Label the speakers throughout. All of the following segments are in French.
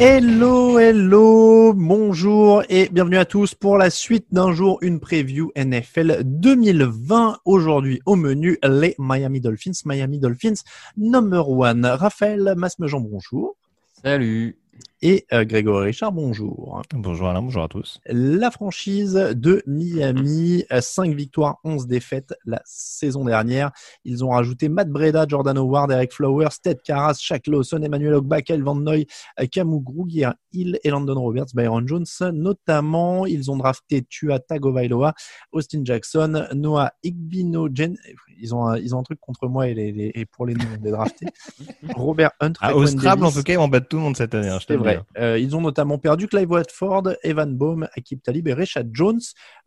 Speaker 1: Hello, hello, bonjour et bienvenue à tous pour la suite d'un jour, une preview NFL 2020. Aujourd'hui au menu, les Miami Dolphins, Miami Dolphins number one. Raphaël Masmejean, bonjour.
Speaker 2: Salut.
Speaker 1: Et euh, Grégory Richard, bonjour.
Speaker 3: Bonjour Alain, bonjour à tous.
Speaker 1: La franchise de Miami, 5 victoires, 11 défaites la saison dernière. Ils ont rajouté Matt Breda, Jordan Howard, Eric Flowers, Ted Karras, Shaq Lawson, Emmanuel Ogba, Kel Van Noy, Camus Grugier, Hill et Landon Roberts, Byron Jones notamment. Ils ont drafté Tua Tagovailoa, Austin Jackson, Noah Igbino, Jen... Ils ont, un, ils ont un truc contre moi et, les, les, et pour les noms des draftés. Robert Hunt.
Speaker 3: Ah, au Scrabble, en tout cas, ils vont battre tout le monde cette année. Hein,
Speaker 1: vrai. Euh, ils ont notamment perdu Clive Watford, Evan Baum, Akib Talib et Rashad Jones.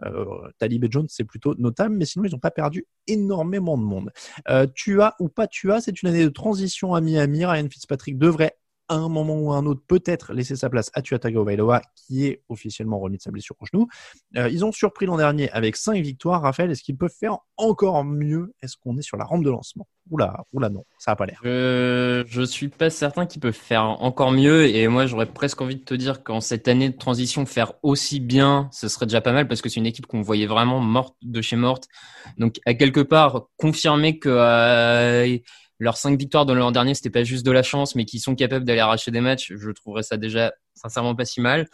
Speaker 1: Euh, Talib et Jones, c'est plutôt notable, mais sinon, ils n'ont pas perdu énormément de monde. Euh, tu as ou pas tu as, c'est une année de transition à Miami. Ryan Fitzpatrick devrait un moment ou un autre peut-être laisser sa place à Tua Tagovailoa qui est officiellement remis de sa blessure au genou. Euh, ils ont surpris l'an dernier avec 5 victoires. Raphaël, est-ce qu'ils peuvent faire encore mieux? Est-ce qu'on est sur la rampe de lancement? Oula, oula non, ça n'a pas l'air.
Speaker 2: Je, je suis pas certain qu'ils peuvent faire encore mieux et moi j'aurais presque envie de te dire qu'en cette année de transition faire aussi bien, ce serait déjà pas mal parce que c'est une équipe qu'on voyait vraiment morte de chez morte. Donc à quelque part confirmer que euh, leurs cinq victoires de l'an dernier, c'était pas juste de la chance, mais qu'ils sont capables d'aller arracher des matchs, je trouverais ça déjà sincèrement pas si mal.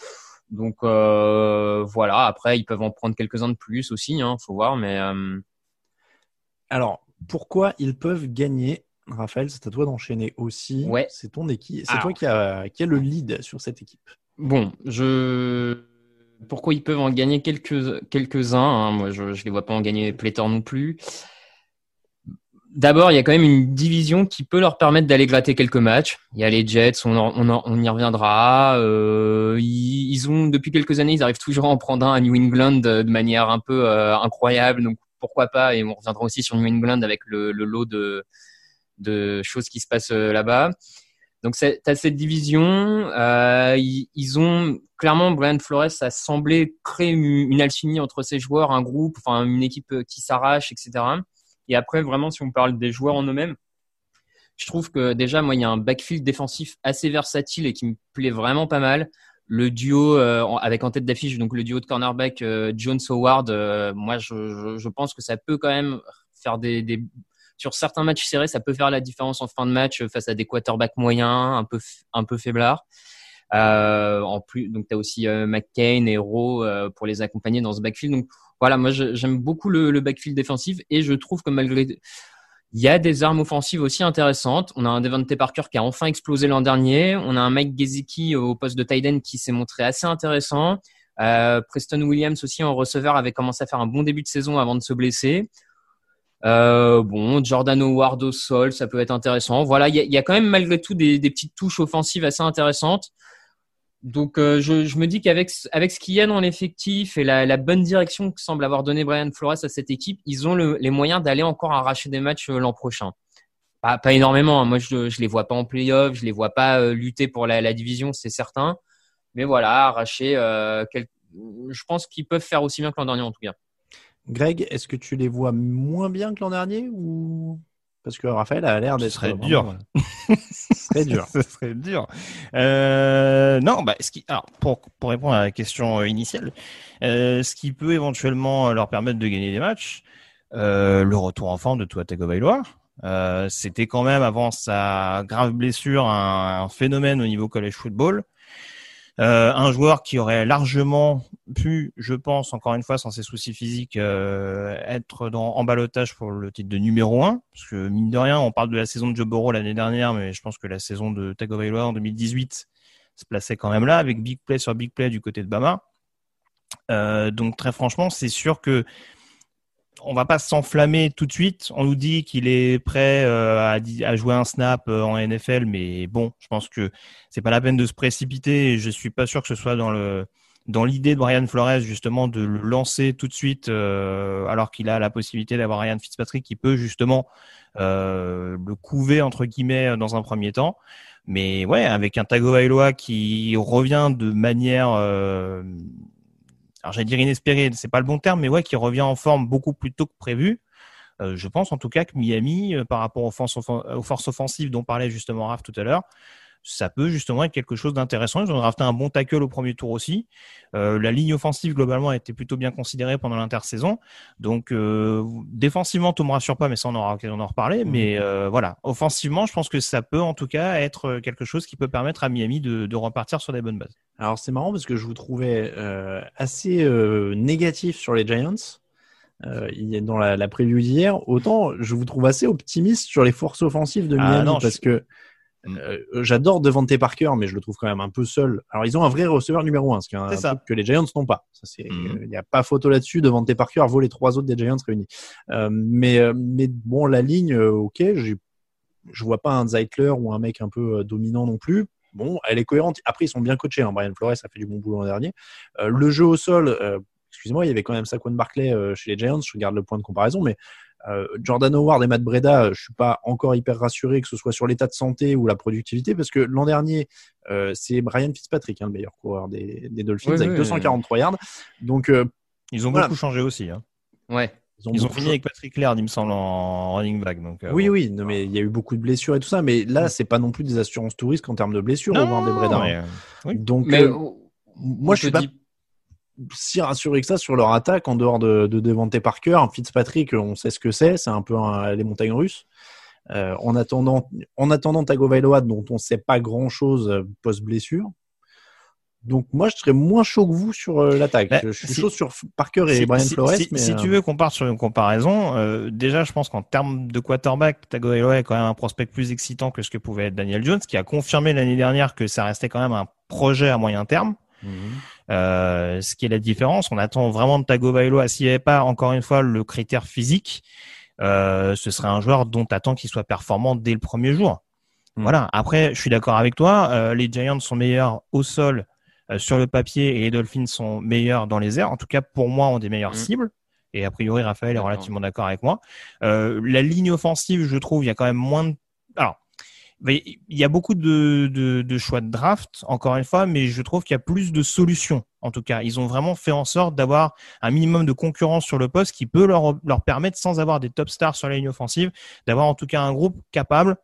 Speaker 2: Donc euh, voilà, après ils peuvent en prendre quelques-uns de plus aussi, hein, faut voir, mais euh...
Speaker 1: alors pourquoi ils peuvent gagner Raphaël, c'est à toi d'enchaîner aussi.
Speaker 2: Ouais.
Speaker 1: C'est ton équipe, c'est toi qui a, qui a le lead sur cette équipe.
Speaker 2: Bon, je pourquoi ils peuvent en gagner quelques quelques-uns hein, Moi, je je les vois pas en gagner pléthore non plus. D'abord, il y a quand même une division qui peut leur permettre d'aller gratter quelques matchs. Il y a les Jets, on, en, on, en, on y reviendra. Euh, ils, ont depuis quelques années, ils arrivent toujours à en prendre un à New England de, manière un peu euh, incroyable. Donc pourquoi pas? Et on reviendra aussi sur New England avec le, le lot de, de choses qui se passent euh, là-bas. Donc tu as cette division. Euh, ils, ils, ont clairement Brian Flores a semblé créer une, une alchimie entre ses joueurs, un groupe, enfin une équipe qui s'arrache, etc. Et après, vraiment, si on parle des joueurs en eux-mêmes, je trouve que déjà, moi, il y a un backfield défensif assez versatile et qui me plaît vraiment pas mal. Le duo euh, avec en tête d'affiche, donc le duo de cornerback euh, Jones Howard, euh, moi, je, je, je, pense que ça peut quand même faire des, des, sur certains matchs serrés, ça peut faire la différence en fin de match face à des quarterbacks moyens, un peu un peu faiblards. Euh, en plus, donc tu as aussi euh, McCain et Rowe euh, pour les accompagner dans ce backfield. Donc voilà, moi j'aime beaucoup le, backfield défensif et je trouve que malgré il y a des armes offensives aussi intéressantes. On a un Devante Parker qui a enfin explosé l'an dernier. On a un Mike Gesicki au poste de tight end qui s'est montré assez intéressant. Euh, Preston Williams aussi en receveur avait commencé à faire un bon début de saison avant de se blesser. Euh, bon, Jordan Howard au sol, ça peut être intéressant. Voilà, il y a, quand même malgré tout des, petites touches offensives assez intéressantes. Donc, euh, je, je, me dis qu'avec avec ce qu'il y a dans l'effectif et la, la, bonne direction que semble avoir donné Brian Flores à cette équipe, ils ont le, les moyens d'aller encore arracher des matchs euh, l'an prochain. Pas, pas, énormément. Hein. Moi, je, je les vois pas en playoff, je les vois pas euh, lutter pour la, la division, c'est certain. Mais voilà, arracher. Euh, quel... Je pense qu'ils peuvent faire aussi bien que l'an dernier en tout cas.
Speaker 1: Greg, est-ce que tu les vois moins bien que l'an dernier ou? Parce que Raphaël a l'air d'être
Speaker 3: dur.
Speaker 1: serait dur.
Speaker 3: Ce serait dur. Euh, non, bah, ce qui, pour, pour répondre à la question euh, initiale, euh, ce qui peut éventuellement leur permettre de gagner des matchs, euh, le retour en forme de Tua Tagovailoa. Euh, C'était quand même avant sa grave blessure un phénomène au niveau college football. Euh, un joueur qui aurait largement pu, je pense, encore une fois, sans ses soucis physiques, euh, être dans, en balotage pour le titre de numéro 1. Parce que, mine de rien, on parle de la saison de Joe Burrow l'année dernière, mais je pense que la saison de Tagovailoa en 2018 se plaçait quand même là, avec big play sur big play du côté de Bama. Euh, donc, très franchement, c'est sûr que on va pas s'enflammer tout de suite. On nous dit qu'il est prêt euh, à, à, jouer un snap euh, en NFL, mais bon, je pense que c'est pas la peine de se précipiter. Et je suis pas sûr que ce soit dans le dans l'idée de Brian Flores justement de le lancer tout de suite, euh, alors qu'il a la possibilité d'avoir Ryan Fitzpatrick qui peut justement euh, le couver entre guillemets dans un premier temps. Mais ouais, avec un Tagovailoa qui revient de manière euh, alors j'allais dire inespéré, c'est pas le bon terme, mais ouais, qui revient en forme beaucoup plus tôt que prévu. Euh, je pense en tout cas que Miami, euh, par rapport aux forces, offensives dont parlait justement Raph tout à l'heure, ça peut justement être quelque chose d'intéressant. Ils ont drafté un bon tackle au premier tour aussi. Euh, la ligne offensive globalement a été plutôt bien considérée pendant l'intersaison. Donc euh, défensivement, tout me rassure pas, mais ça on aura l'occasion d'en reparler. Mmh. Mais euh, voilà, offensivement, je pense que ça peut en tout cas être quelque chose qui peut permettre à Miami de, de repartir sur des bonnes bases.
Speaker 1: Alors c'est marrant parce que je vous trouvais euh, assez négatif sur les Giants. Euh, dans la, la preview d'hier, autant je vous trouve assez optimiste sur les forces offensives de Miami ah non, parce je... que euh, J'adore Devante Parker, mais je le trouve quand même un peu seul. Alors, ils ont un vrai receveur numéro un, ce qui est un
Speaker 3: ça.
Speaker 1: truc que les Giants n'ont pas. Il mm -hmm. n'y a pas photo là-dessus. Devante Parker vaut les trois autres des Giants réunis. Euh, mais, mais bon, la ligne, ok, je vois pas un Zeitler ou un mec un peu dominant non plus. Bon, elle est cohérente. Après, ils sont bien coachés. Hein. Brian Flores a fait du bon boulot l'an dernier. Euh, le jeu au sol, euh, excusez-moi, il y avait quand même Saquon Barclay euh, chez les Giants. Je regarde le point de comparaison, mais euh, Jordan Howard et Matt Breda, je suis pas encore hyper rassuré que ce soit sur l'état de santé ou la productivité, parce que l'an dernier, euh, c'est Brian Fitzpatrick, hein, le meilleur coureur des, des Dolphins, oui, avec oui, 243 oui. yards. Donc, euh,
Speaker 3: ils ont voilà. beaucoup changé aussi. Hein.
Speaker 2: Ouais.
Speaker 3: Ils ont, ils ont fini avec Patrick Laird, il me semble, en running back. Donc,
Speaker 1: euh, oui, bon. oui, non, mais il y a eu beaucoup de blessures et tout ça, mais là, c'est pas non plus des assurances touristes en termes de blessures,
Speaker 3: non,
Speaker 1: Howard et Breda.
Speaker 3: Mais, oui.
Speaker 1: Donc,
Speaker 2: mais,
Speaker 1: moi, je suis pas. Dit si rassuré que ça sur leur attaque en dehors de, de Devante Parker. Fitzpatrick, on sait ce que c'est, c'est un peu un, les montagnes russes. Euh, en attendant, en attendant Tagovailoa, dont on ne sait pas grand chose post blessure. Donc moi, je serais moins chaud que vous sur euh, l'attaque.
Speaker 3: Bah,
Speaker 1: je suis
Speaker 3: si,
Speaker 1: chaud sur Parker et
Speaker 3: si,
Speaker 1: Brian
Speaker 3: si,
Speaker 1: Flores.
Speaker 3: Si,
Speaker 1: mais,
Speaker 3: si
Speaker 1: euh...
Speaker 3: tu veux qu'on parte sur une comparaison, euh, déjà, je pense qu'en termes de quarterback, Tagovailoa est quand même un prospect plus excitant que ce que pouvait être Daniel Jones, qui a confirmé l'année dernière que ça restait quand même un projet à moyen terme. Mmh. Euh, ce qui est la différence, on attend vraiment de Tagovailoa. S'il n'y avait pas encore une fois le critère physique, euh, ce serait un joueur dont tu attends qu'il soit performant dès le premier jour. Mmh. Voilà. Après, je suis d'accord avec toi. Euh, les Giants sont meilleurs au sol euh, sur le papier et les Dolphins sont meilleurs dans les airs. En tout cas, pour moi, ont des meilleures mmh. cibles. Et a priori, Raphaël est relativement d'accord avec moi. Euh, la ligne offensive, je trouve, il y a quand même moins de. Il y a beaucoup de, de, de, choix de draft, encore une fois, mais je trouve qu'il y a plus de solutions. En tout cas, ils ont vraiment fait en sorte d'avoir un minimum de concurrence sur le poste qui peut leur, leur permettre, sans avoir des top stars sur la ligne offensive, d'avoir en tout cas un groupe capable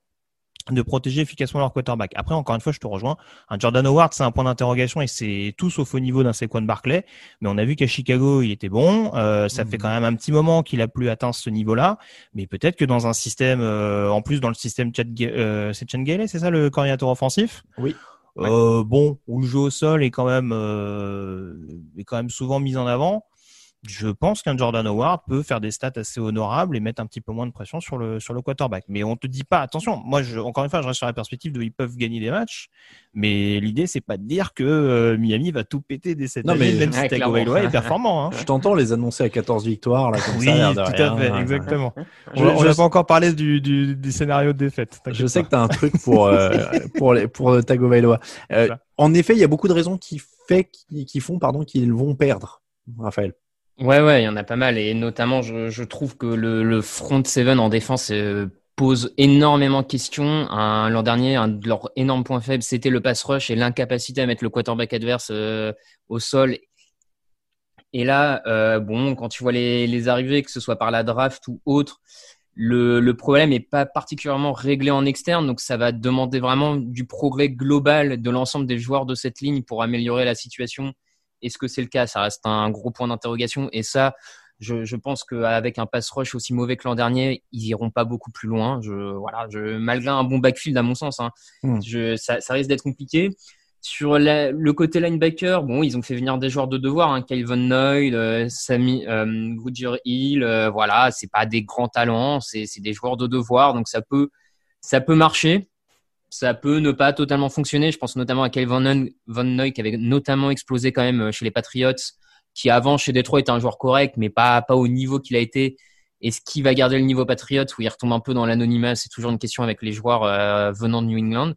Speaker 3: de protéger efficacement leur quarterback. Après, encore une fois, je te rejoins. Un Jordan Howard, c'est un point d'interrogation et c'est tout sauf au niveau d'un Saquon Barclay. Mais on a vu qu'à Chicago, il était bon. Euh, ça mmh. fait quand même un petit moment qu'il a plus atteint ce niveau-là. Mais peut-être que dans un système, euh, en plus dans le système Chad, euh, c'est Chen c'est ça le coordinateur offensif?
Speaker 1: Oui.
Speaker 3: Euh, bon, où le jeu au sol est quand même est quand même souvent mis en avant je pense qu'un Jordan Howard peut faire des stats assez honorables et mettre un petit peu moins de pression sur le sur le quarterback. Mais on te dit pas attention. Moi, je, encore une fois, je reste sur la perspective de ils peuvent gagner des matchs, mais l'idée c'est pas de dire que euh, Miami va tout péter dès cette
Speaker 1: non,
Speaker 3: année,
Speaker 1: mais
Speaker 3: même si Tagovailoa est performant. Hein.
Speaker 1: Je t'entends les annoncer à 14 victoires là comme
Speaker 3: oui,
Speaker 1: ça.
Speaker 3: tout
Speaker 1: rien,
Speaker 3: à fait,
Speaker 1: hein.
Speaker 3: exactement.
Speaker 1: Je,
Speaker 3: on n'a pas encore parlé du, du, du scénario de défaite.
Speaker 1: Je sais pas. que tu as un truc pour euh, pour les, pour Tagovailoa. Euh, en effet, il y a beaucoup de raisons qui fait qui, qui font pardon qu'ils vont perdre. Raphaël.
Speaker 2: Ouais, ouais, il y en a pas mal. Et notamment, je, trouve que le, le, front seven en défense euh, pose énormément de questions. L'an dernier, un de leurs énormes points faibles, c'était le pass rush et l'incapacité à mettre le quarterback adverse euh, au sol. Et là, euh, bon, quand tu vois les, les arrivées, que ce soit par la draft ou autre, le problème n'est pas particulièrement réglé en externe, donc ça va demander vraiment du progrès global de l'ensemble des joueurs de cette ligne pour améliorer la situation. Est-ce que c'est le cas? Ça reste un gros point d'interrogation. Et ça, je, je pense qu'avec un pass rush aussi mauvais que l'an dernier, ils iront pas beaucoup plus loin. Je, voilà, je, malgré un bon backfield à mon sens, hein,
Speaker 1: Hmm.
Speaker 2: je, ça, ça risque d'être compliqué. Sur la- le côté linebacker, bon, ils ont fait venir des joueurs de devoir, hein, Kyle Van Noy, euh, Sammy euh, Goodyear Hill, euh, voilà, c'est pas des grands talents, c'est c'est des joueurs de devoir, donc ça peut ça peut marcher, ça peut ne pas totalement fonctionner. Je pense notamment à Kyle Van Noy, qui avait notamment explosé quand même euh, chez les Patriots, qui avant chez Detroit était un joueur correct, mais pas pas au niveau qu'il a été. Est-ce qu'il va garder le niveau Patriots où il retombe un peu dans l'anonymat C'est toujours une question avec les joueurs euh, venant de New England.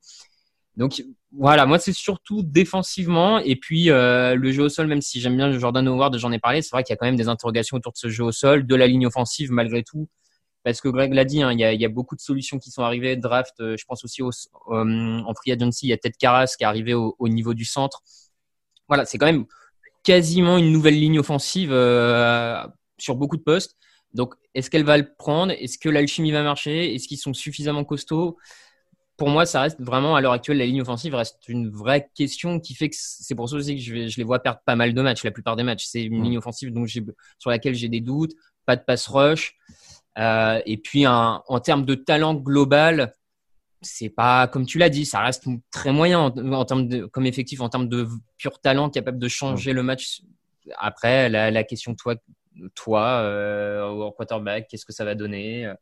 Speaker 2: Donc voilà, moi c'est surtout défensivement et puis euh, le jeu au sol, même si j'aime bien Jordan Howard, j'en ai parlé, c'est vrai qu'il y a quand même des interrogations autour de ce jeu au sol, de la ligne offensive malgré tout, parce que Greg l'a dit, hein, il, y a, il y a beaucoup de solutions qui sont arrivées, draft, euh, je pense aussi au, euh, en free agency, il y a Ted Karras qui est arrivé au, au niveau du centre. Voilà, c'est quand même quasiment une nouvelle ligne offensive euh, sur beaucoup de postes. Donc, est-ce qu'elle va le prendre? Est-ce que l'alchimie va marcher? Est-ce qu'ils sont suffisamment costauds? Pour moi, ça reste vraiment, à l'heure actuelle, la ligne offensive reste une vraie question qui fait que c'est pour ça aussi que je, vais, je les vois perdre pas mal de matchs, la plupart des matchs. C'est une
Speaker 1: Mm.
Speaker 2: ligne offensive donc sur laquelle j'ai des doutes, pas de pass rush. Euh, et puis, un, en termes de talent global, c'est pas, comme tu l'as dit, ça reste très moyen en, en termes de, comme effectif, en termes de pur talent capable de changer le match. Après, la, la question, toi, toi, euh, en quarterback, qu'est-ce que ça va donner euh,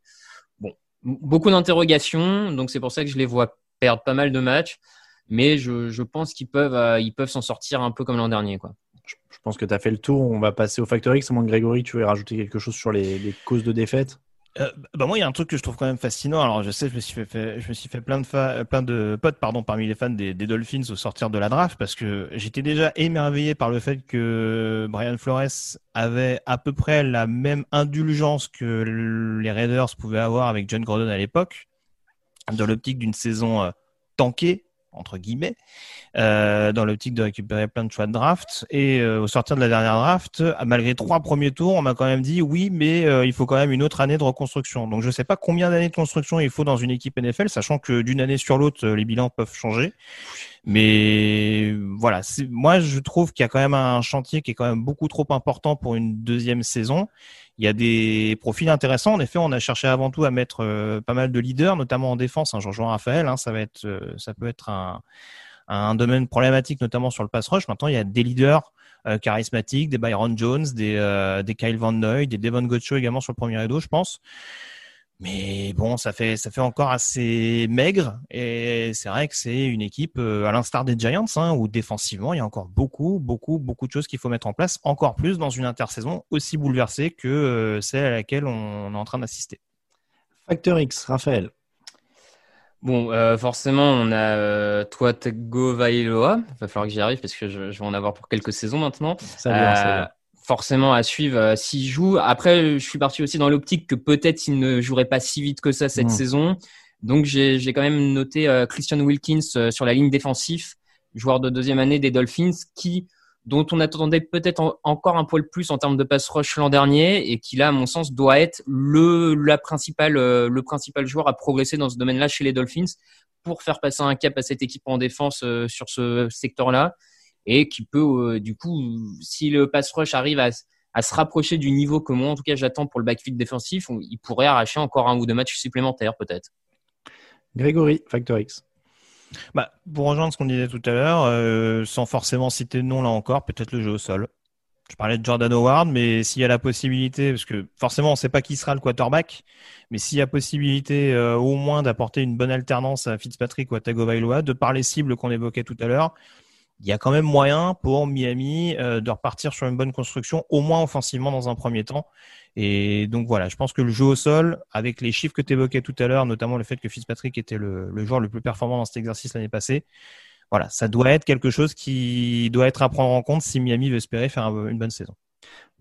Speaker 2: Bon, beaucoup d'interrogations, donc c'est pour ça que je les vois perdre pas mal de matchs, mais je, je pense qu'ils peuvent, euh, ils peuvent s'en sortir un peu comme l'an dernier, quoi.
Speaker 1: Je, pense que tu as fait le tour. On va passer au Factor X. Moins Grégory, tu veux rajouter quelque chose sur les, causes de défaite?
Speaker 3: Euh, bah moi, il y a un truc que je trouve quand même fascinant. Alors, je sais, je me suis fait, je me suis fait plein de plein de potes, pardon, parmi les fans des, des Dolphins au sortir de la draft, parce que j'étais déjà émerveillé par le fait que Brian Flores avait à peu près la même indulgence que les Raiders pouvaient avoir avec John Gordon à l'époque, dans l'optique d'une saison euh, tankée entre guillemets, euh, dans l'optique de récupérer plein de choix de draft. Et euh, au sortir de la dernière draft, malgré trois premiers tours, on m'a quand même dit oui, mais euh, il faut quand même une autre année de reconstruction. Donc je sais pas combien d'années de construction il faut dans une équipe NFL, sachant que d'une année sur l'autre, euh, les bilans peuvent changer. Mais voilà, moi je trouve qu'il y a quand même un chantier qui est quand même beaucoup trop important pour une deuxième saison. Il y a des profils intéressants. En effet, on a cherché avant tout à mettre euh, pas mal de leaders, notamment en défense. Hein, je rejoins Raphaël. Hein, ça va être, euh, ça peut être un, un domaine problématique, notamment sur le pass rush. Maintenant, il y a des leaders euh, charismatiques, des Byron Jones, des, euh, des Kyle Van Noy, des Devon Gocho également sur le premier rideau, je pense. Mais bon, ça fait ça fait encore assez maigre et c'est vrai que c'est une équipe euh, à l'instar des Giants hein, où défensivement il y a encore beaucoup beaucoup beaucoup de choses qu'il faut mettre en place, encore plus dans une intersaison aussi bouleversée que euh, celle à laquelle on est en train d'assister.
Speaker 1: Facteur X, Raphaël.
Speaker 2: Bon, euh, forcément, on a euh, toi, Tego Vailoa. Il va falloir que j'y arrive parce que je, je vais en avoir pour quelques saisons maintenant.
Speaker 1: Ça vient, ça
Speaker 2: Euh,
Speaker 1: vient.
Speaker 2: Forcément à suivre euh, s'il joue. Après, je suis parti aussi dans l'optique que peut-être il ne jouerait pas si vite que ça cette
Speaker 1: Mm.
Speaker 2: saison. Donc j'ai quand même noté euh, Christian Wilkins euh, sur la ligne défensive, joueur de deuxième année des Dolphins, qui dont on attendait peut-être en- encore un poil plus en termes de pass rush l'an dernier et qui là, à mon sens, doit être le la principale le principal joueur à progresser dans ce domaine-là chez les Dolphins pour faire passer un cap à cette équipe en défense sur ce secteur-là et qui peut euh, du coup, si le pass rush arrive à, à se rapprocher du niveau que moi en tout cas j'attends pour le backfield défensif, on- il pourrait arracher encore un ou deux matchs supplémentaires peut-être.
Speaker 1: Grégory, Factor X.
Speaker 3: Bah, pour rejoindre ce qu'on disait tout à l'heure, euh, sans forcément citer de nom là encore, peut-être le jeu au sol. Je parlais de Jordan Howard, mais s'il y a la possibilité, parce que forcément on ne sait pas qui sera le quarterback, mais s'il y a possibilité euh, au moins d'apporter une bonne alternance à Fitzpatrick ou à Tagovailoa, de par les cibles qu'on évoquait tout à l'heure, il y a quand même moyen pour Miami euh, de repartir sur une bonne construction, au moins offensivement dans un premier temps. Et donc voilà, je pense que le jeu au sol, avec les chiffres que tu évoquais tout à l'heure, notamment le fait que Fitzpatrick était le, le joueur le plus performant dans cet exercice l'année passée, voilà, ça doit être quelque chose qui doit être à prendre en compte si Miami veut espérer faire un- une bonne saison.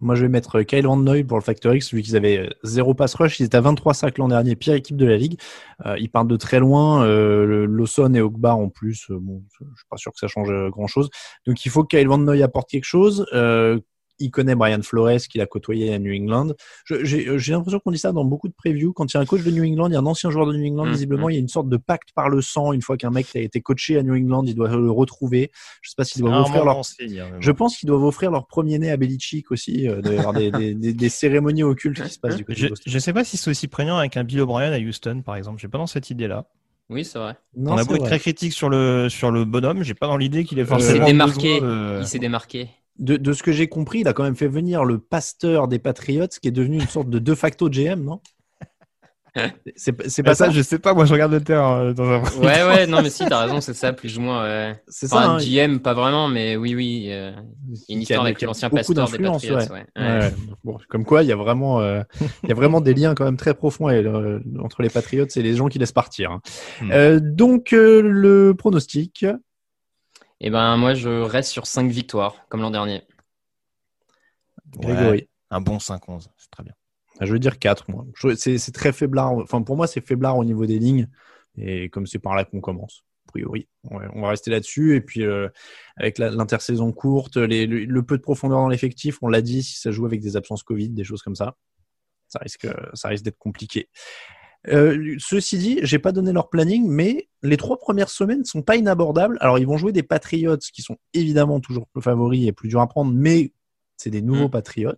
Speaker 1: Moi, je vais mettre Kyle Van Noy pour le Factor X, vu qu'ils avaient euh, zéro pass rush. Ils étaient à 23 sacs l'an dernier, pire équipe de la ligue. Euh, ils partent de très loin. Euh, Lawson et Ogbar en plus. euh, bon, je suis pas sûr que ça change grand chose. Donc, il faut que Kyle Van Noy apporte quelque chose. Euh, il connaît Brian Flores, qu'il a côtoyé à New England. Je- J'ai l'impression qu'on dit ça dans beaucoup de previews. Quand il y a un coach de New England, il y a un ancien joueur de New England,
Speaker 2: Mm,
Speaker 1: visiblement, il y a une sorte de pacte par le sang. Une fois qu'un mec a été coaché à New England, il doit le retrouver. Je sais pas s'ils doivent offrir leur
Speaker 3: signe, hein,
Speaker 1: je pense qu'ils doivent offrir leur premier né à Belichick aussi. Euh, il doit y avoir des, des, des, des cérémonies occultes qui se passent du côté
Speaker 3: Je,
Speaker 1: de
Speaker 3: je sais pas si c'est aussi prégnant avec un Bill O'Brien à Houston, par exemple. J'ai pas dans cette idée-là.
Speaker 2: Oui, c'est vrai.
Speaker 1: Non,
Speaker 3: On a beau être très critique sur le sur le bonhomme, j'ai pas dans l'idée qu'il est
Speaker 2: Il s'est
Speaker 3: forcément
Speaker 2: démarqué.
Speaker 3: besoin de-
Speaker 2: Il s'est démarqué.
Speaker 1: De, de ce que j'ai compris, il a quand même fait venir le pasteur des Patriots, qui est devenu une sorte de de facto GM, non? C'est c'est
Speaker 3: Bah,
Speaker 1: pas ça,
Speaker 3: ça, je sais pas. Moi, je regarde le terrain euh, dans un.
Speaker 2: Ouais, ouais, non, mais si, t'as raison, c'est ça, plus ou moins. Ouais.
Speaker 1: C'est ça.
Speaker 2: Enfin,
Speaker 1: hein.
Speaker 2: GM, pas vraiment, mais oui, oui. euh, une histoire avec l'ancien pasteur des Patriots.
Speaker 1: ouais.
Speaker 2: Ouais. Ouais.
Speaker 1: Ouais. Bon, comme quoi, il y a vraiment, euh, il y a vraiment des liens quand même très profonds euh, entre les Patriots et les gens qui laissent partir. hein.
Speaker 3: Hmm.
Speaker 1: Euh, donc euh, le pronostic.
Speaker 2: Et ben, moi, je reste sur 5 victoires, comme l'an dernier.
Speaker 1: Grégory.
Speaker 3: Un bon 5-11, c'est très bien.
Speaker 1: Ah, Je veux dire 4, moi. C'est très faiblard. Enfin, pour moi, c'est faiblard au niveau des lignes. Et comme c'est par là qu'on commence, a priori. Ouais, on va rester là-dessus. Et puis, euh, avec l'intersaison courte, les- le, le peu de profondeur dans l'effectif, on l'a dit, si ça joue avec des absences Covid, des choses comme ça, ça risque, ça risque d'être compliqué. Euh, ceci dit, j'ai pas donné leur planning, mais les trois premières semaines sont pas inabordables. Alors, ils vont jouer des Patriots qui sont évidemment toujours plus favoris et plus durs à prendre, mais c'est des nouveaux
Speaker 2: Mm.
Speaker 1: Patriots.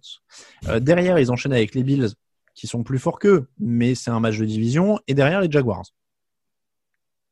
Speaker 1: Euh, derrière, ils enchaînent avec les Bills qui sont plus forts qu'eux, mais c'est un match de division. Et derrière, les Jaguars.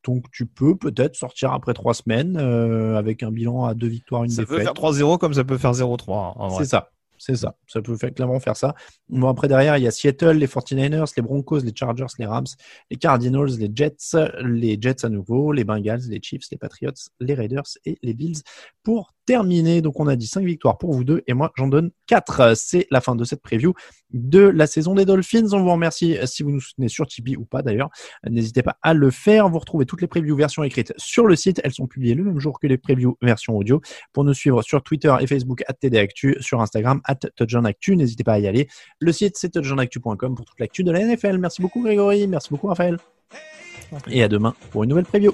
Speaker 1: Donc, tu peux peut-être sortir après trois semaines euh, avec un bilan à deux victoires, une
Speaker 3: Ça peut
Speaker 1: défaite.
Speaker 3: faire 3-0 comme ça peut faire 0-3. En vrai.
Speaker 1: C'est ça. C'est ça. Ça peut clairement faire ça. Bon, après, derrière, il y a Seattle, les 49ers, les Broncos, les Chargers, les Rams, les Cardinals, les Jets, les Jets à nouveau, les Bengals, les Chiefs, les Patriots, les Raiders et les Bills pour terminer. Donc, on a dit 5 victoires pour vous deux et moi, j'en donne 4. C'est la fin de cette preview de la saison des Dolphins. On vous remercie euh, si vous nous soutenez sur Tipeee ou pas d'ailleurs. N'hésitez pas à le faire. Vous retrouvez toutes les previews versions écrites sur le site. Elles sont publiées le même jour que les previews version audio. Pour nous suivre sur Twitter et Facebook, at TDActu, sur Instagram, at TouchdownActu. N'hésitez pas à y aller. Le site, c'est touchdownactu.com pour toute l'actu de la NFL. Merci beaucoup, Grégory. Merci beaucoup, Raphaël. Et à demain pour une nouvelle preview.